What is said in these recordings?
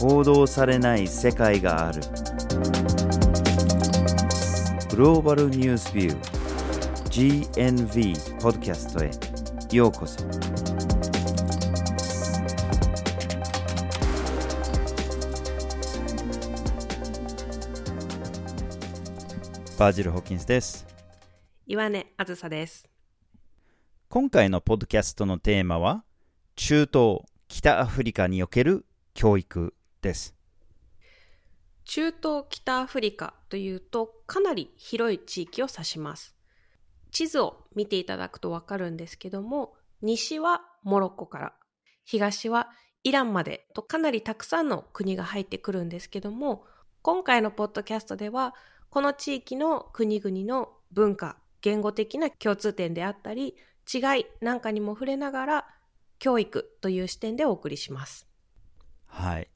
報道されない世界がある。グローバルニュースビュー GNV ポッドキャストへ。ようこそ。バージル・ホッキンスです。岩根あずさです。今回のポッドキャストのテーマは中東北アフリカにおける教育です中東北アフリカというとかなり広い地域を指します地図を見ていただくとわかるんですけども西はモロッコから東はイランまでとかなりたくさんの国が入ってくるんですけども今回のポッドキャストではこの地域の国々の文化言語的な共通点であったり違いなんかにも触れながら教育という視点でお送りします。はい。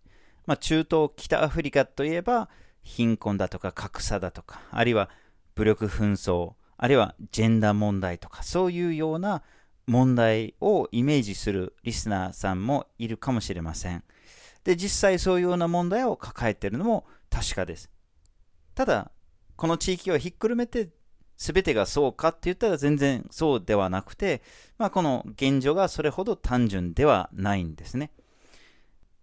まあ、中東、北アフリカといえば、貧困だとか格差だとか、あるいは武力紛争、あるいはジェンダー問題とか、そういうような問題をイメージするリスナーさんもいるかもしれません。で、実際そういうような問題を抱えているのも確かです。ただ、この地域をひっくるめて全てがそうかって言ったら全然そうではなくて、まあ、この現状がそれほど単純ではないんですね。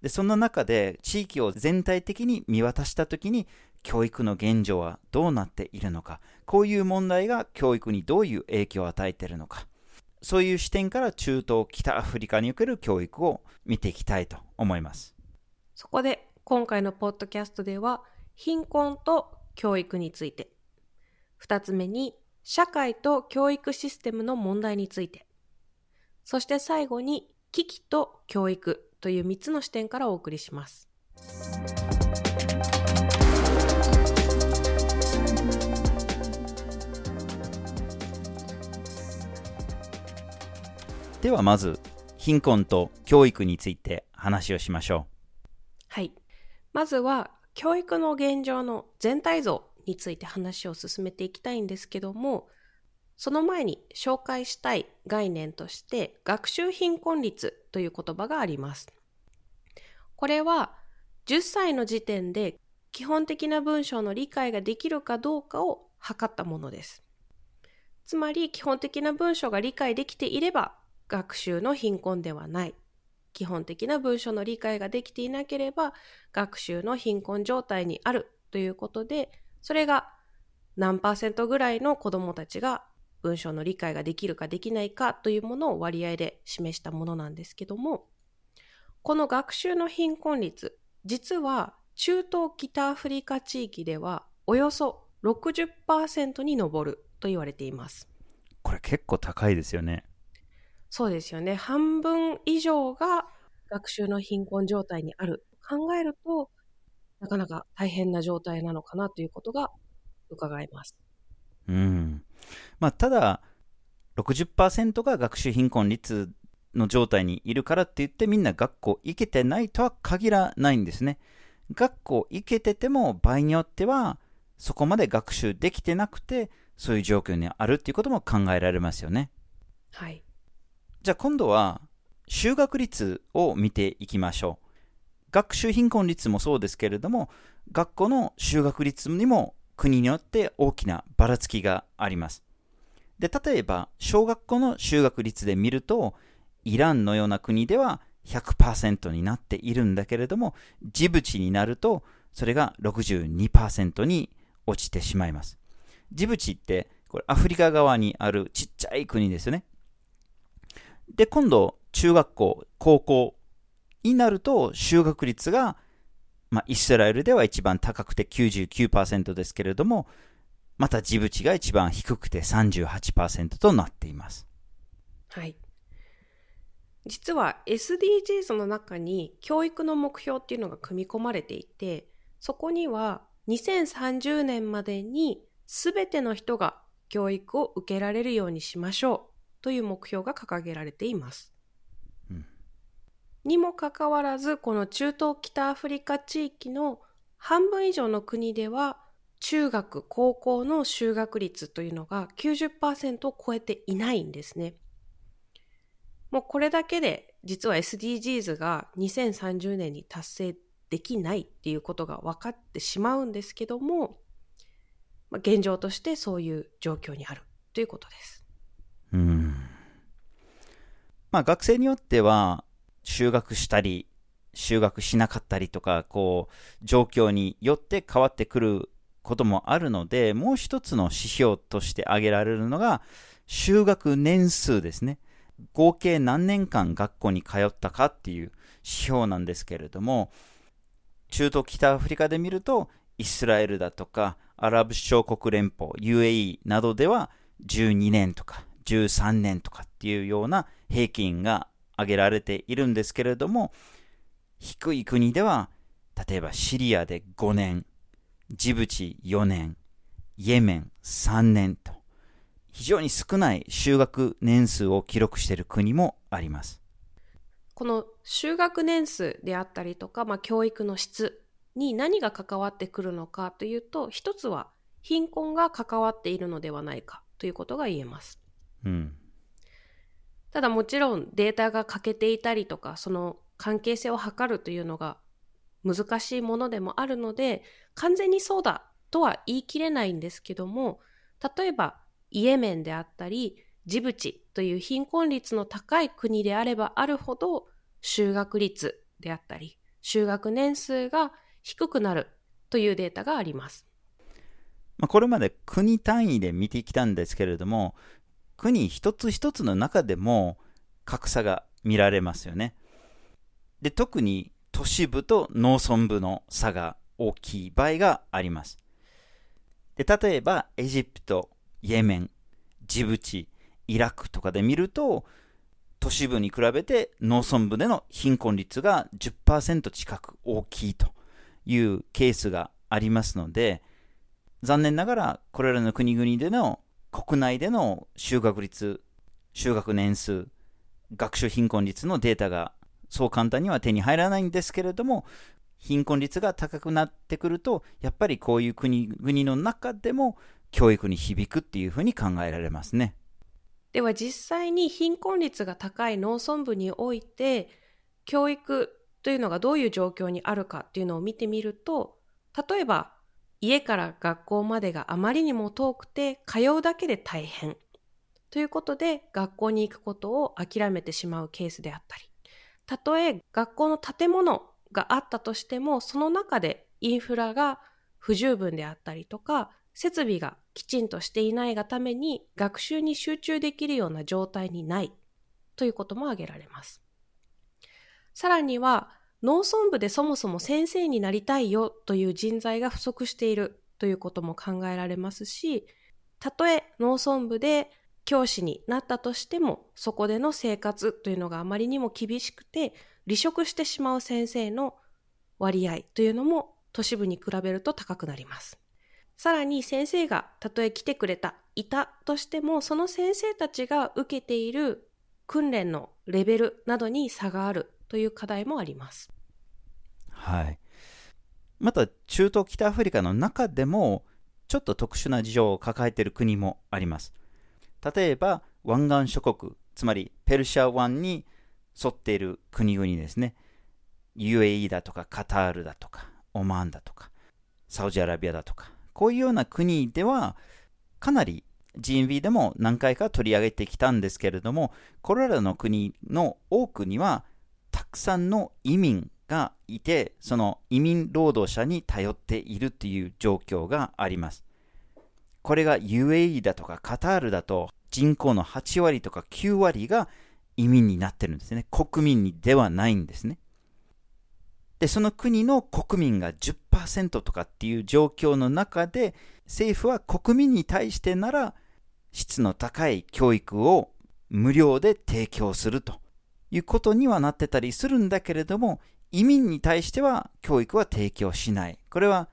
で、そんな中で地域を全体的に見渡したときに教育の現状はどうなっているのか、こういう問題が教育にどういう影響を与えているのか、そういう視点から中東、北アフリカにおける教育を見ていきたいと思います。そこで今回のポッドキャストでは貧困と教育について。2つ目に社会と教育システムの問題について、そして最後に危機と教育。という3つの視点からお送りします。ではまず貧困と教育について話をしましょう。はい。まずは教育の現状の全体像について話を進めていきたいんですけども、その前に紹介したい概念として学習貧困率という言葉があります。これは10歳の時点で基本的な文章の理解ができるかどうかを測ったものです。つまり基本的な文章が理解できていれば学習の貧困ではない。基本的な文章の理解ができていなければ学習の貧困状態にあるということでそれが何パーセントぐらいの子どもたちが文章の理解ができるかできないかというものを割合で示したものなんですけどもこの学習の貧困率実は中東北アフリカ地域ではおよそ60%に上ると言われていますこれ結構高いですよねそうですよね半分以上が学習の貧困状態にある考えるとなかなか大変な状態なのかなということが伺えます。うん。まあ、ただ、60%が学習貧困率の状態にいるからって言ってみんな学校行けてないとは限らないんですね。学校行けてても場合によってはそこまで学習できてなくてそういう状況にあるっていうことも考えられますよね。はい。じゃあ今度は就学率を見ていきましょう。学習貧困率もそうですけれども、学校の就学率にも国によって大きなばらつきがあります。で、例えば、小学校の就学率で見ると、イランのような国では100%になっているんだけれども、ジブチになると、それが62%に落ちてしまいます。ジブチって、これアフリカ側にあるちっちゃい国ですよね。で、今度、中学校、高校になると就学率が、まあ、イスラエルでは一番高くて99%ですけれども、またジブチが一番低くて38%となっています。はい。実は SDGs の中に教育の目標っていうのが組み込まれていて、そこには2030年までに全ての人が教育を受けられるようにしましょうという目標が掲げられています。にもかかわらず、この中東北アフリカ地域の半分以上の国では、中学、高校の就学率というのが90%を超えていないんですね。もうこれだけで実は SDGs が2030年に達成できないっていうことが分かってしまうんですけども、まあ、現状としてそういう状況にあるということです。うんまあ、学生によっては修学したり修学しなかったりとかこう状況によって変わってくることもあるのでもう一つの指標として挙げられるのが修学年数ですね合計何年間学校に通ったかっていう指標なんですけれども中東北アフリカで見るとイスラエルだとかアラブ首長国連邦 UAE などでは12年とか13年とかっていうような平均が挙げられているんですけれども、低い国では、例えばシリアで5年、ジブチ4年、イエメン3年と、非常に少ない修学年数を記録している国もあります。この修学年数であったりとか、まあ、教育の質に何が関わってくるのかというと、一つは貧困が関わっているのではないかということが言えます。うん、ただもちろんデータが欠けていたりとかその関係性を測るというのが難しいものでもあるので完全にそうだとは言い切れないんですけども例えばイエメンであったりジブチという貧困率の高い国であればあるほど就学率であったり就学年数が低くなるというデータがあります。まあ、これまで国単位で見てきたんですけれども、国一つ一つの中でも格差が見られますよね。で、特に都市部と農村部の差が大きい場合があります。で、例えばエジプト、イエメン、ジブチ、イラクとかで見ると、都市部に比べて農村部での貧困率が10%近く大きいというケースがありますので、残念ながらこれらの国々での国内での就学率、就学年数、学習貧困率のデータがそう簡単には手に入らないんですけれども、貧困率が高くなってくると、やっぱりこういう国々の中でも教育に響くっていうふうに考えられますね。では実際に貧困率が高い農村部において、教育というのがどういう状況にあるかっていうのを見てみると、例えば家から学校までがあまりにも遠くて通うだけで大変ということで学校に行くことを諦めてしまうケースであったりたとえ学校の建物があったとしてもその中でインフラが不十分であったりとか設備がきちんとしていないがために学習に集中できるような状態にないということも挙げられます。さらには農村部でそもそも先生になりたいよという人材が不足しているということも考えられますし、たとえ農村部で教師になったとしても、そこでの生活というのがあまりにも厳しくて、離職してしまう先生の割合というのも都市部に比べると高くなります。さらに先生がたとえ来てくれた、いたとしても、その先生たちが受けている訓練のレベルなどに差があるという課題もあります。はい。また、中東北アフリカの中でも、ちょっと特殊な事情を抱えている国もあります。例えば、湾岸諸国、つまりペルシャ湾に沿っている国々ですね。UAE だとか、カタールだとか、オマーンだとか、サウジアラビアだとか、こういうような国では、かなり GMV でも何回か取り上げてきたんですけれども、これらの国の多くには、たくさんの移民がいて、その移民労働者に頼っているという状況があります。これが UAE だとかカタールだと人口の8割とか9割が移民になってるんですね。国民にではないんですね。で、その国の国民が10%とかっていう状況の中で、政府は国民に対してなら質の高い教育を無料で提供するということにはなってたりするんだけれども、移民に対しては教育は提供しない。これは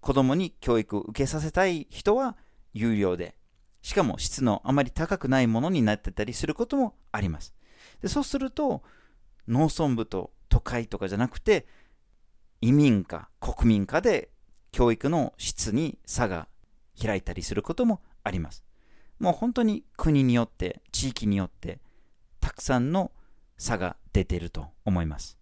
子供に教育を受けさせたい人は有料で、しかも質のあまり高くないものになってたりすることもあります。でそうすると、農村部と都会とかじゃなくて、移民か国民かで教育の質に差が開いたりすることもあります。もう本当に国によって、地域によって、たくさんの差が出ていると思います。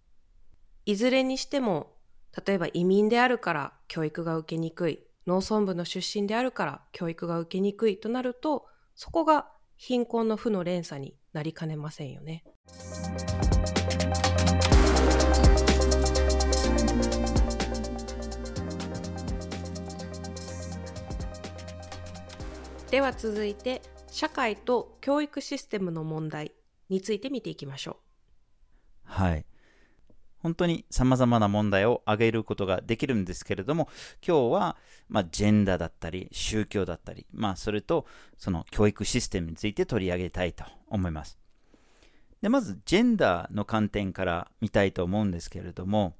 いずれにしても例えば移民であるから教育が受けにくい、農村部の出身であるから教育が受けにくいとなると、そこが貧困の負の連鎖になりかねませんよね。では続いて社会と教育システムの問題について見ていきましょう。はい。本当に様々な問題を挙げることができるんですけれども、今日は、まあ、ジェンダーだったり、宗教だったり、まあ、それと、その教育システムについて取り上げたいと思います。で、まず、ジェンダーの観点から見たいと思うんですけれども、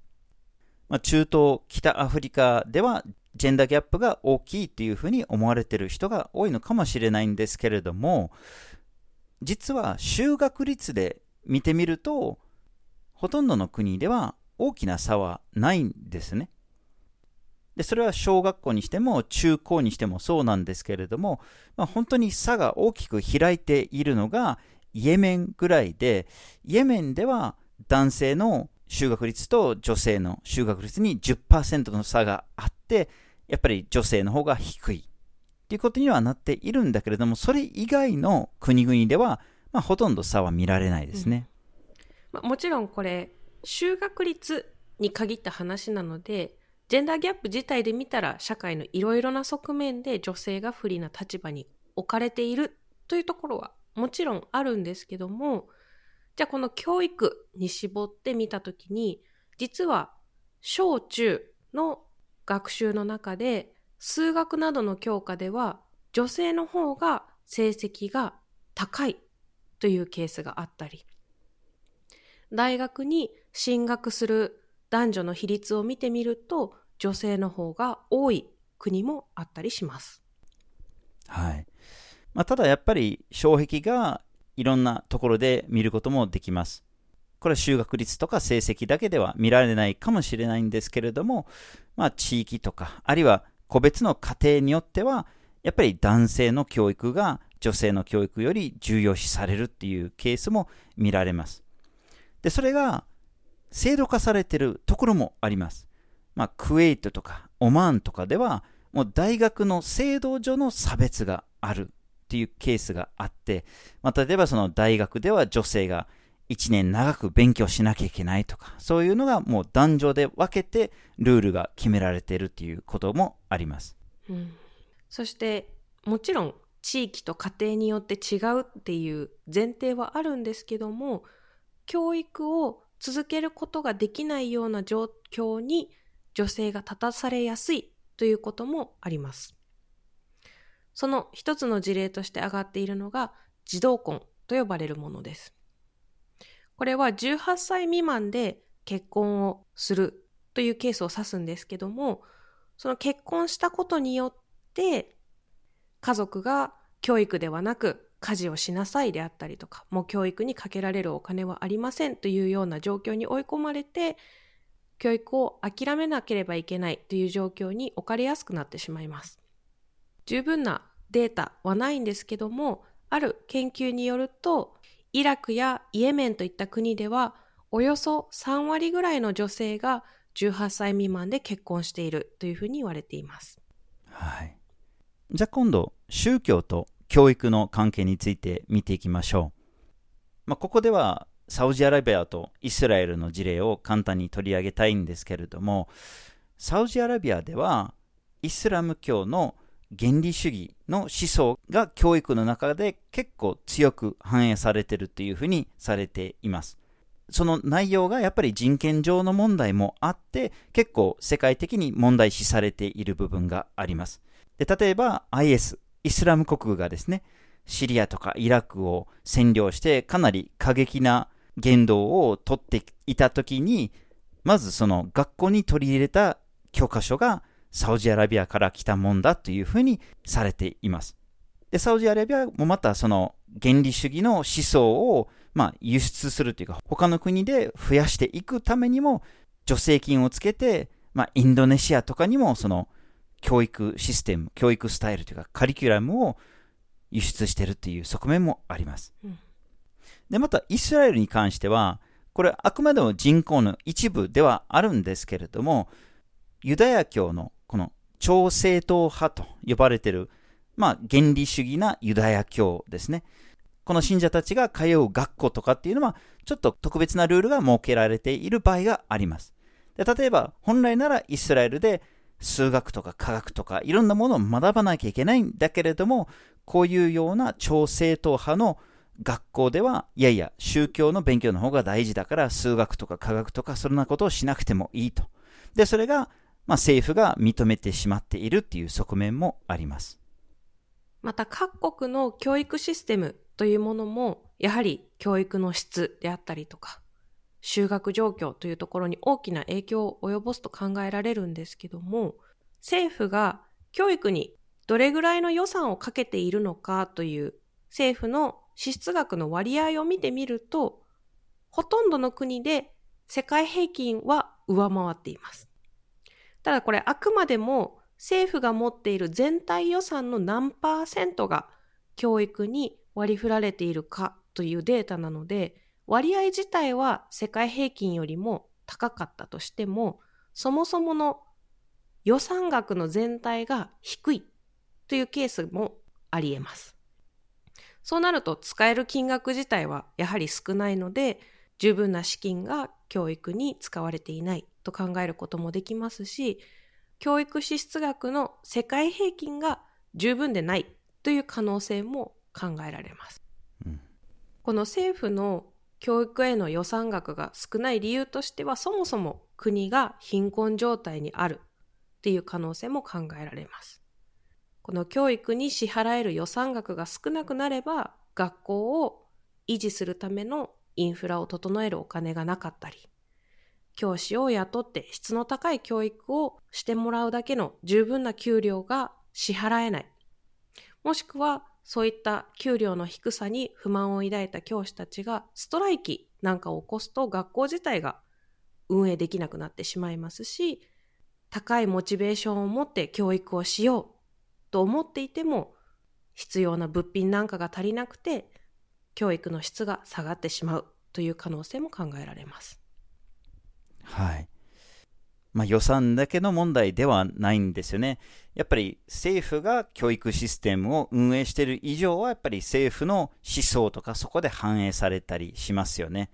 まあ、中東、北アフリカでは、ジェンダーギャップが大きいというふうに思われてる人が多いのかもしれないんですけれども、実は就学率で見てみると、ほとんどの国では大きな差はないんですね。で、それは小学校にしても中高にしてもそうなんですけれども、まあ、本当に差が大きく開いているのがイエメンぐらいで、イエメンでは男性の就学率と女性の就学率に10%の差があって、やっぱり女性の方が低いということにはなっているんだけれども、それ以外の国々では、まあ、ほとんど差は見られないですね。うん、まあ、もちろんこれ、就学率に限った話なので、ジェンダーギャップ自体で見たら社会のいろいろな側面で女性が不利な立場に置かれているというところはもちろんあるんですけども、じゃあこの教育に絞ってみたときに、実は小中の学習の中で数学などの教科では女性の方が成績が高いというケースがあったり、大学に進学する男女の比率を見てみると女性の方が多い国もあったりします。はい。まあ、ただやっぱり障壁がいろんなところで見ることもできます。これは就学率とか成績だけでは見られないかもしれないんですけれども、まあ地域とか、あるいは個別の家庭によっては、やっぱり男性の教育が女性の教育より重要視されるっていうケースも見られます。で、それが制度化されてるところもあります。まあ、クウェイトとかオマーンとかでは、もう大学の制度上の差別があるっていうケースがあって、まあ、例えばその大学では女性が1年長く勉強しなきゃいけないとか、そういうのがもう男女で分けてルールが決められているっていうこともあります。うん、そしてもちろん地域と家庭によって違うっていう前提はあるんですけども教育を続けることができないような状況に女性が立たされやすいということもあります。その一つの事例として挙がっているのが児童婚と呼ばれるものです。これは18歳未満で結婚をするというケースを指すんですけども、その結婚したことによって家族が教育ではなく家事をしなさいであったりとか、もう教育にかけられるお金はありませんというような状況に追い込まれて、教育を諦めなければいけないという状況に置かれやすくなってしまいます。十分なデータはないんですけども、ある研究によると、イラクやイエメンといった国では、およそ3割ぐらいの女性が18歳未満で結婚しているというふうに言われています。はい。じゃあ今度、宗教と教育の関係について見ていきましょう。まあ、ここではサウジアラビアとイスラエルの事例を簡単に取り上げたいんですけれども、サウジアラビアではイスラム教の原理主義の思想が教育の中で結構強く反映されてるというふうにされています。その内容がやっぱり人権上の問題もあって結構世界的に問題視されている部分があります。で例えば IS、イスラム国がですね、シリアとかイラクを占領してかなり過激な言動をとっていたときに、まずその学校に取り入れた教科書がサウジアラビアから来たもんだというふうにされています。で、サウジアラビアもまたその原理主義の思想をまあ輸出するというか他の国で増やしていくためにも助成金をつけて、まあインドネシアとかにもその教育システム、教育スタイルというかカリキュラムを輸出しているという側面もあります。うんで、またイスラエルに関しては、これあくまでも人口の一部ではあるんですけれども、ユダヤ教の超正統派と呼ばれている、まあ、原理主義なユダヤ教ですね。この信者たちが通う学校とかっていうのは、ちょっと特別なルールが設けられている場合があります。で例えば、本来ならイスラエルで数学とか科学とかいろんなものを学ばなきゃいけないんだけれども、こういうような超正統派の学校では、いやいや、宗教の勉強の方が大事だから、数学とか科学とかそんなことをしなくてもいいと。で、それが、まあ、政府が認めてしまっているっていう側面もあります。また、各国の教育システムというものも、やはり教育の質であったりとか、就学状況というところに大きな影響を及ぼすと考えられるんですけども、政府が教育にどれぐらいの予算をかけているのかという政府の支出額の割合を見てみると、ほとんどの国で世界平均は上回っています。ただこれあくまでも政府が持っている全体予算の何パーセントが教育に割り振られているかというデータなので、割合自体は世界平均よりも高かったとしても、そもそもの予算額の全体が低いというケースもあり得ます。そうなると使える金額自体はやはり少ないので、十分な資金が教育に使われていないと考えることもできますし、教育支出額の世界平均が十分でないという可能性も考えられます。うん、この政府の教育への予算額が少ない理由としてはそもそも国が貧困状態にあるっていう可能性も考えられます。この教育に支払える予算額が少なくなれば、学校を維持するためのインフラを整えるお金がなかったり、教師を雇って質の高い教育をしてもらうだけの十分な給料が支払えない。もしくは、そういった給料の低さに不満を抱いた教師たちがストライキなんかを起こすと学校自体が運営できなくなってしまいますし、高いモチベーションを持って教育をしようと思っていても必要な物品なんかが足りなくて教育の質が下がってしまうという可能性も考えられます。はい。まあ、予算だけの問題ではないんですよね。やっぱり政府が教育システムを運営している以上はやっぱり政府の思想とかそこで反映されたりしますよね。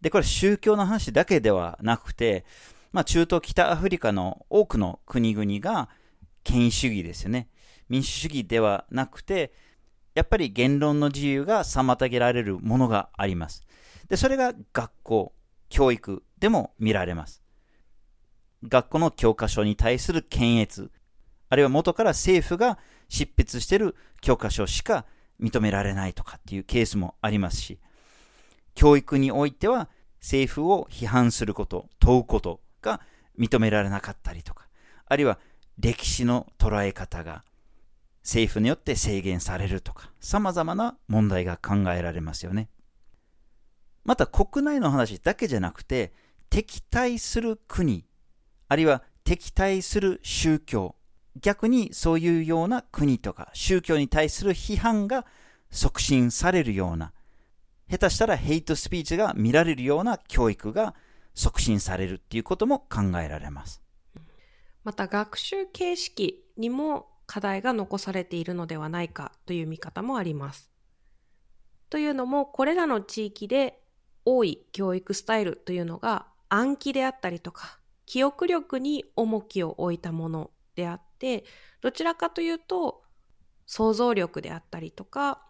で、これ宗教の話だけではなくて、まあ、中東北アフリカの多くの国々が権威主義ですよね。民主主義ではなくて、やっぱり言論の自由が妨げられるものがあります。で、それが学校、教育でも見られます。学校の教科書に対する検閲、あるいは元から政府が執筆している教科書しか認められないとかっていうケースもありますし、教育においては政府を批判すること、問うことが認められなかったりとか、あるいは歴史の捉え方が政府によって制限されるとか、様々な問題が考えられますよね。また国内の話だけじゃなくて、敵対する国、あるいは敵対する宗教、逆にそういうような国とか宗教に対する批判が促進されるような、下手したらヘイトスピーチが見られるような教育が促進されるっていうことも考えられます。また学習形式にも課題が残されているのではないかという見方もあります。というのも、これらの地域で多い教育スタイルというのが暗記であったりとか、記憶力に重きを置いたものであって、どちらかというと、想像力であったりとか、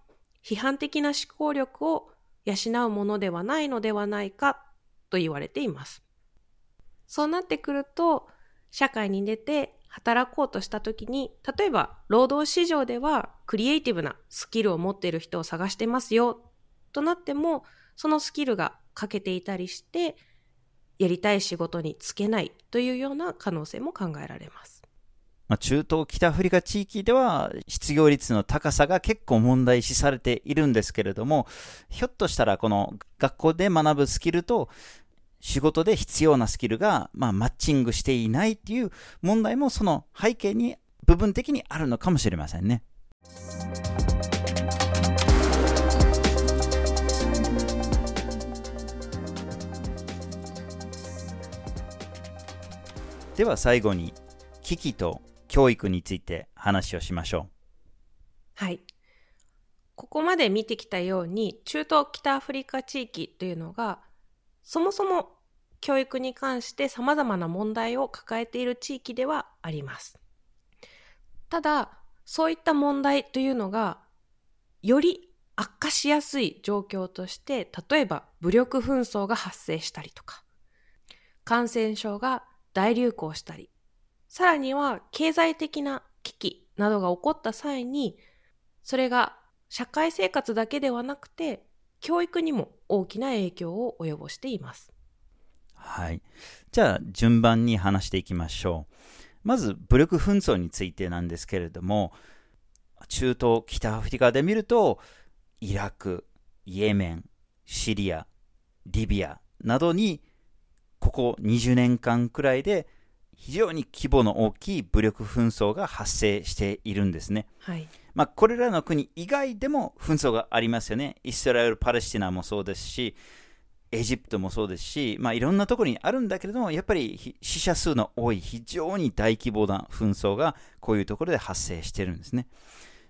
批判的な思考力を養うものではないのではないかと言われています。そうなってくると、社会に出て働こうとした時に、例えば労働市場ではクリエイティブなスキルを持っている人を探してますよとなっても、そのスキルが欠けていたりして、やりたい仕事に就けないというような可能性も考えられます。まあ、中東北アフリカ地域では失業率の高さが結構問題視されているんですけれども、ひょっとしたらこの学校で学ぶスキルと仕事で必要なスキルが、まあ、マッチングしていないっていう問題もその背景に部分的にあるのかもしれませんね。では最後に危機と教育について話をしましょう。はい。ここまで見てきたように中東北アフリカ地域というのがそもそも教育に関して様々な問題を抱えている地域ではあります。ただ、そういった問題というのがより悪化しやすい状況として、例えば武力紛争が発生したりとか、感染症が大流行したり、さらには経済的な危機などが起こった際に、それが社会生活だけではなくて、教育にも大きな影響を及ぼしています。はい。じゃあ、順番に話していきましょう。まず、武力紛争についてなんですけれども、中東、北アフリカで見ると、イラク、イエメン、シリア、リビアなどに、ここ20年間くらいで、非常に規模の大きい武力紛争が発生しているんですね。はい。まあ、これらの国以外でも紛争がありますよね。イスラエル、パレスチナもそうですし、エジプトもそうですし、まあ、いろんなところにあるんだけれども、やっぱり死者数の多い非常に大規模な紛争がこういうところで発生してるんですね。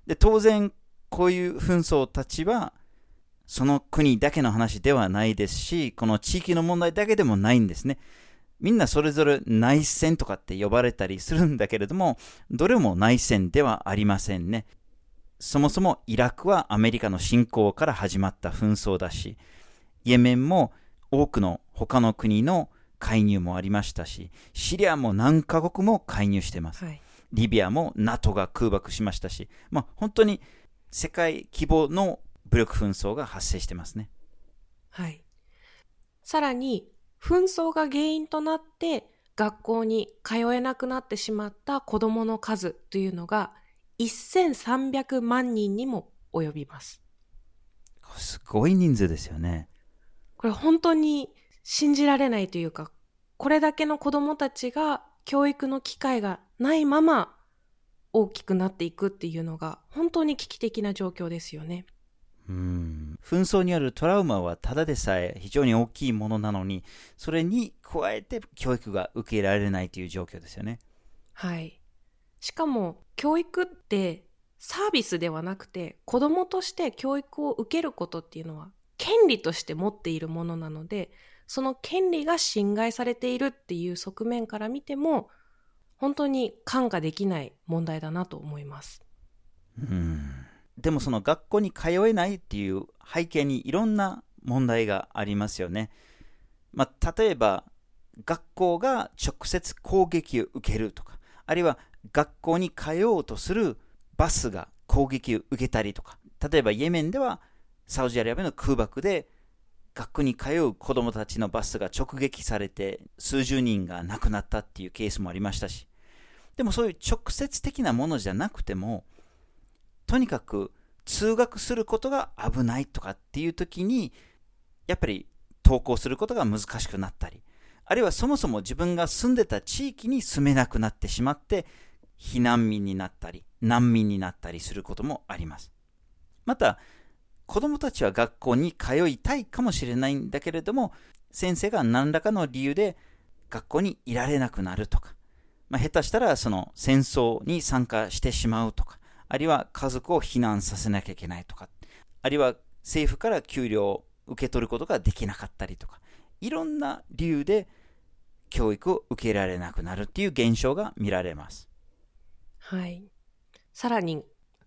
で、当然、こういう紛争たちは、その国だけの話ではないですし、この地域の問題だけでもないんですね。みんなそれぞれ内戦とかって呼ばれたりするんだけれども、どれも内戦ではありませんね。そもそもイラクはアメリカの侵攻から始まった紛争だし、イエメンも多くの他の国の介入もありましたし、シリアも何カ国も介入してます。はい、リビアも NATO が空爆しましたし、まあ、本当に世界規模の武力紛争が発生してますね。はい。さらに、紛争が原因となって学校に通えなくなってしまった子供の数というのが1300万人にも及びます。すごい人数ですよね。これ本当に信じられないというか、これだけの子供たちが教育の機会がないまま大きくなっていくっていうのが本当に危機的な状況ですよね。うん紛争によるトラウマはただでさえ非常に大きいものなのに、それに加えて教育が受けられないという状況ですよね。はい。しかも、教育ってサービスではなくて、子供として教育を受けることっていうのは権利として持っているものなので、その権利が侵害されているっていう側面から見ても、本当に看過できない問題だなと思います。うんでもその学校に通えないっていう背景にいろんな問題がありますよね。まあ、例えば、学校が直接攻撃を受けるとか、あるいは学校に通おうとするバスが攻撃を受けたりとか、例えばイエメンではサウジアラビアの空爆で学校に通う子供たちのバスが直撃されて数十人が亡くなったっていうケースもありましたし、でもそういう直接的なものじゃなくても、とにかく通学することが危ないとかっていう時に、やっぱり登校することが難しくなったり、あるいはそもそも自分が住んでた地域に住めなくなってしまって、避難民になったり、難民になったりすることもあります。また、子供たちは学校に通いたいかもしれないんだけれども、先生が何らかの理由で学校にいられなくなるとか、まあ、下手したらその戦争に参加してしまうとか、あるいは家族を避難させなきゃいけないとか、あるいは政府から給料を受け取ることができなかったりとか、いろんな理由で教育を受けられなくなるっていう現象が見られます。はい。さらに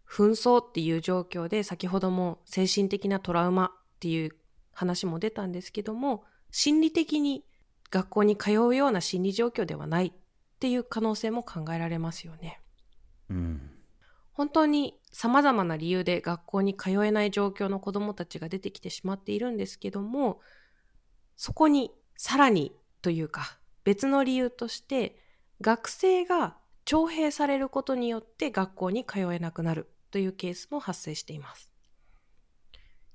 紛争っていう状況で先ほども精神的なトラウマっていう話も出たんですけども心理的に学校に通うような心理状況ではないっていう可能性も考えられますよね。うん、本当に様々な理由で学校に通えない状況の子どもたちが出てきてしまっているんですけどもそこにさらにというか別の理由として学生が徴兵されることによって学校に通えなくなるというケースも発生しています。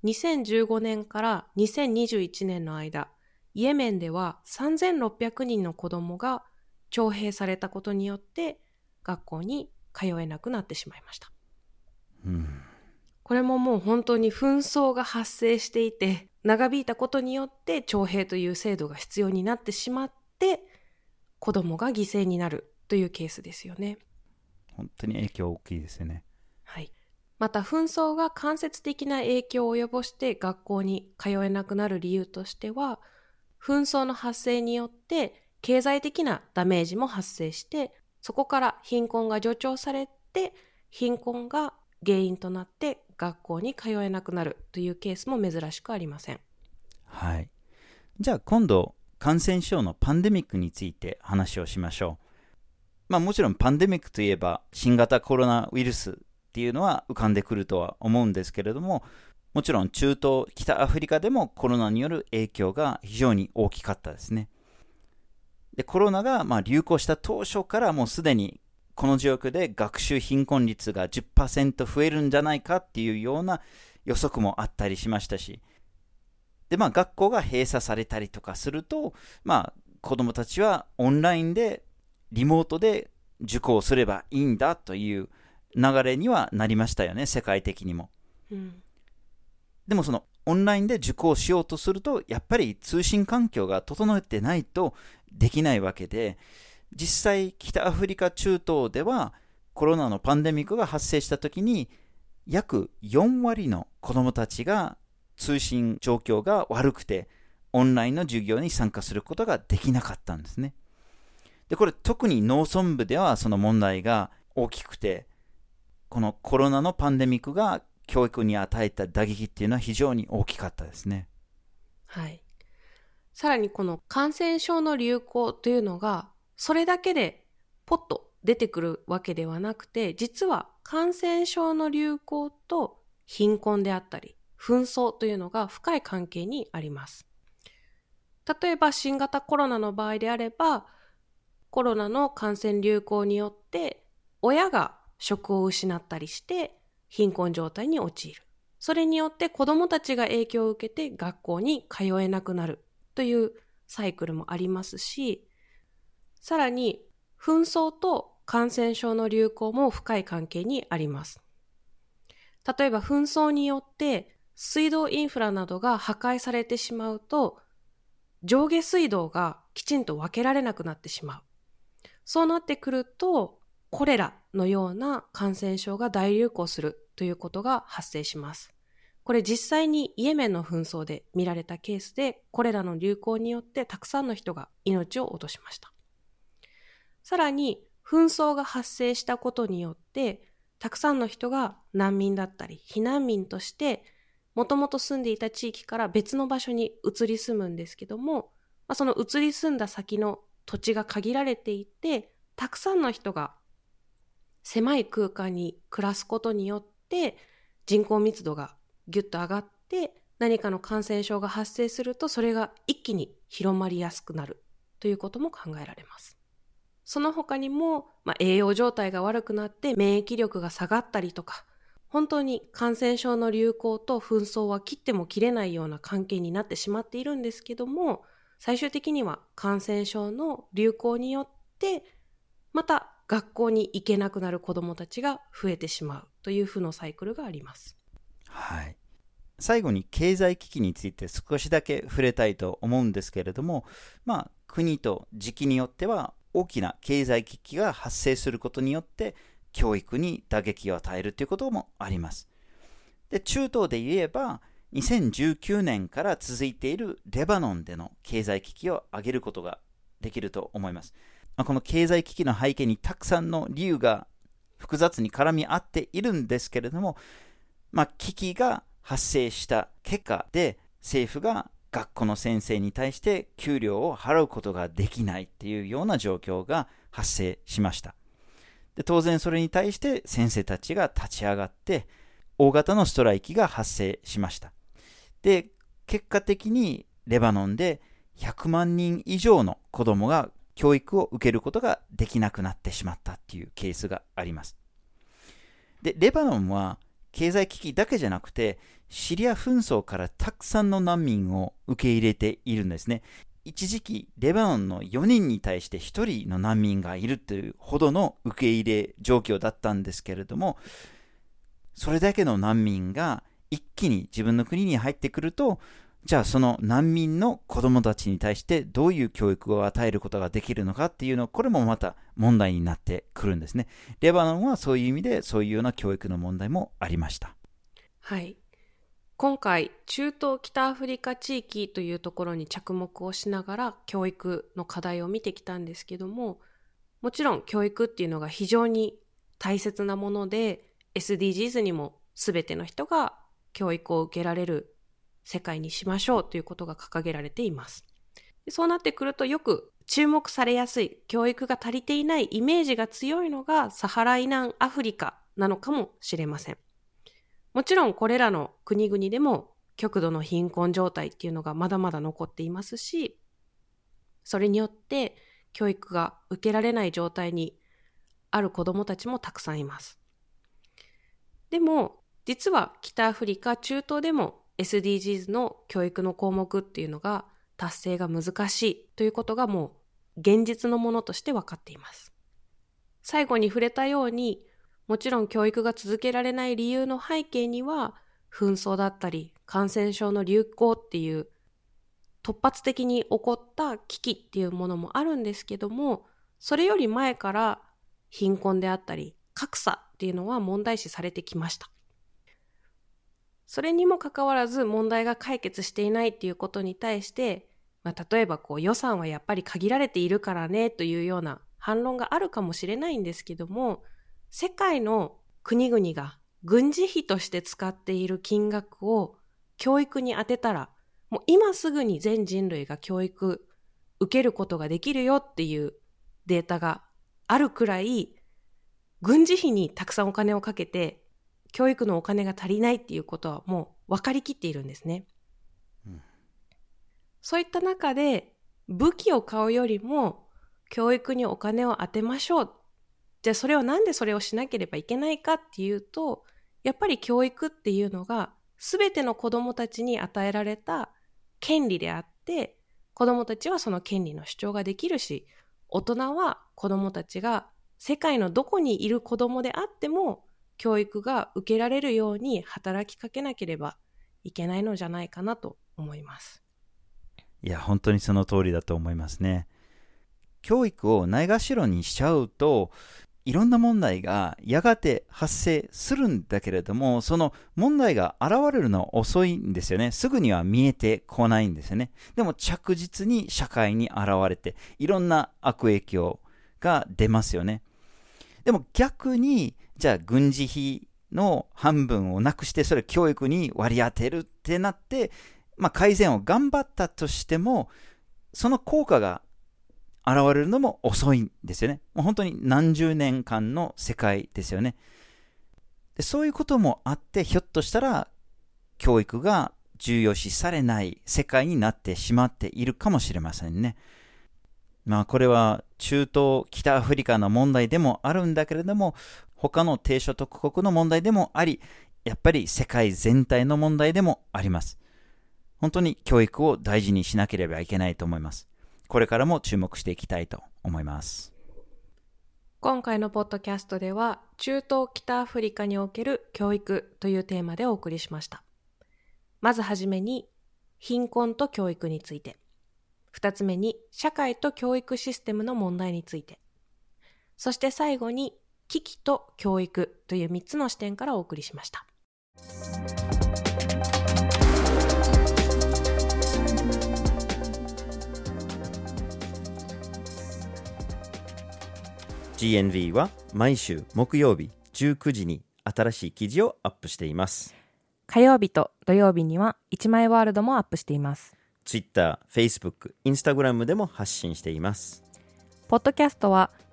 2015年から2021年の間、イエメンでは3600人の子供が徴兵されたことによって学校に通えなくなってしまいました。うん、これももう本当に紛争が発生していて長引いたことによって徴兵という制度が必要になってしまって子供が犠牲になるというケースですよね。本当に影響大きいですよね。はい。また紛争が間接的な影響を及ぼして学校に通えなくなる理由としては、紛争の発生によって経済的なダメージも発生して、そこから貧困が助長されて、貧困が原因となって学校に通えなくなるというケースも珍しくありません。はい。じゃあ今度、感染症のパンデミックについて話をしましょう。まあもちろんパンデミックといえば新型コロナウイルスっていうのは浮かんでくるとは思うんですけれども、もちろん中東、北アフリカでもコロナによる影響が非常に大きかったですね。で、コロナがまあ流行した当初からもうすでにこの状況で学習貧困率が10%増えるんじゃないかっていうような予測もあったりしましたし、で、まあ学校が閉鎖されたりとかすると、まあ子供たちはオンラインで、リモートで受講すればいいんだという流れにはなりましたよね、世界的にも。うん、でもそのオンラインで受講しようとすると、やっぱり通信環境が整ってないとできないわけで、実際北アフリカ中東ではコロナのパンデミックが発生した時に約4割の子どもたちが通信状況が悪くてオンラインの授業に参加することができなかったんですね。で、これ特に農村部ではその問題が大きくて、このコロナのパンデミックが教育に与えた打撃っていうのは非常に大きかったですね。はい。さらにこの感染症の流行というのがそれだけでポッと出てくるわけではなくて、実は感染症の流行と貧困であったり、紛争というのが深い関係にあります。例えば新型コロナの場合であれば、コロナの感染流行によって親が職を失ったりして貧困状態に陥る。それによって子供たちが影響を受けて学校に通えなくなるというサイクルもありますし、さらに、紛争と感染症の流行も深い関係にあります。例えば紛争によって水道インフラなどが破壊されてしまうと、上下水道がきちんと分けられなくなってしまう。そうなってくると、コレラのような感染症が大流行するということが発生します。これ実際にイエメンの紛争で見られたケースで、コレラの流行によってたくさんの人が命を落としました。さらに紛争が発生したことによってたくさんの人が難民だったり避難民としてもともと住んでいた地域から別の場所に移り住むんですけども、まあ、その移り住んだ先の土地が限られていてたくさんの人が狭い空間に暮らすことによって人口密度がギュッと上がって何かの感染症が発生するとそれが一気に広まりやすくなるということも考えられます。その他にも、まあ、栄養状態が悪くなって免疫力が下がったりとか、本当に感染症の流行と紛争は切っても切れないような関係になってしまっているんですけども、最終的には感染症の流行によって、また学校に行けなくなる子どもたちが増えてしまうという負のサイクルがあります。はい。最後に経済危機について少しだけ触れたいと思うんですけれども、まあ、国と時期によっては大きな経済危機が発生することによって教育に打撃を与えるということもあります。で中東で言えば2019年から続いているレバノンでの経済危機を挙げることができると思います。この経済危機の背景にたくさんの理由が複雑に絡み合っているんですけれども、まあ、危機が発生した結果で政府が学校の先生に対して給料を払うことができないっていうような状況が発生しました。で当然それに対して先生たちが立ち上がって大型のストライキが発生しました。で、結果的にレバノンで100万人以上の子供が教育を受けることができなくなってしまったっていうケースがあります。で、レバノンは経済危機だけじゃなくて、シリア紛争からたくさんの難民を受け入れているんですね。一時期、レバノンの4人に対して1人の難民がいるというほどの受け入れ状況だったんですけれども、それだけの難民が一気に自分の国に入ってくると、じゃあその難民の子供たちに対してどういう教育を与えることができるのかっていうの、これもまた問題になってくるんですね。レバノンはそういう意味でそういうような教育の問題もありました。はい。今回、中東北アフリカ地域というところに着目をしながら教育の課題を見てきたんですけども、もちろん教育っていうのが非常に大切なもので、SDGs にも全ての人が教育を受けられる世界にしましょうということが掲げられています。そうなってくるとよく注目されやすい教育が足りていないイメージが強いのがサハラ以南アフリカなのかもしれません。もちろんこれらの国々でも極度の貧困状態っていうのがまだまだ残っていますし、それによって教育が受けられない状態にある子供たちもたくさんいます。でも、実は北アフリカ、中東でも SDGs の教育の項目っていうのが達成が難しいということがもう現実のものとして分かっています。最後に触れたように、もちろん教育が続けられない理由の背景には、紛争だったり感染症の流行っていう突発的に起こった危機っていうものもあるんですけども、それより前から貧困であったり格差っていうのは問題視されてきました。それにもかかわらず問題が解決していないっていうことに対して、まあ、例えばこう予算はやっぱり限られているからねというような反論があるかもしれないんですけども、世界の国々が軍事費として使っている金額を教育に充てたら、もう今すぐに全人類が教育受けることができるよっていうデータがあるくらい、軍事費にたくさんお金をかけて教育のお金が足りないっていうことはもう分かりきっているんですね。うん、そういった中で武器を買うよりも教育にお金を当てましょう。じゃあそれをなんでそれをしなければいけないかっていうと、やっぱり教育っていうのが全ての子供たちに与えられた権利であって、子供たちはその権利の主張ができるし、大人は子供たちが世界のどこにいる子供であっても教育が受けられるように働きかけなければいけないのじゃないかなと思います。いや、本当にその通りだと思いますね。教育をないがしろにしちゃうと、いろんな問題がやがて発生するんだけれども、その問題が現れるのは遅いんですよね。すぐには見えてこないんですよね。でも着実に社会に現れて、いろんな悪影響が出ますよね。でも逆に、じゃあ軍事費の半分をなくして、それ教育に割り当てるってなって、まあ、改善を頑張ったとしても、その効果が現れるのも遅いんですよね。もう本当に何十年間の世界ですよね。でそういうこともあって、ひょっとしたら教育が重要視されない世界になってしまっているかもしれませんね。まあこれは中東、北アフリカの問題でもあるんだけれども、他の低所得国の問題でもあり、やっぱり世界全体の問題でもあります。本当に教育を大事にしなければいけないと思います。これからも注目していきたいと思います。今回のポッドキャストでは、中東北アフリカにおける教育というテーマでお送りしました。まずはじめに、貧困と教育について。二つ目に社会と教育システムの問題について。そして最後に危機と教育という三つの視点からお送りしました。GNV は毎週木曜日19時に新しい記事をアップしています。火曜日と土曜日には1枚ワールドもアップしています。Twitter、Facebook、Instagram でも発信しています。ポッドキャストは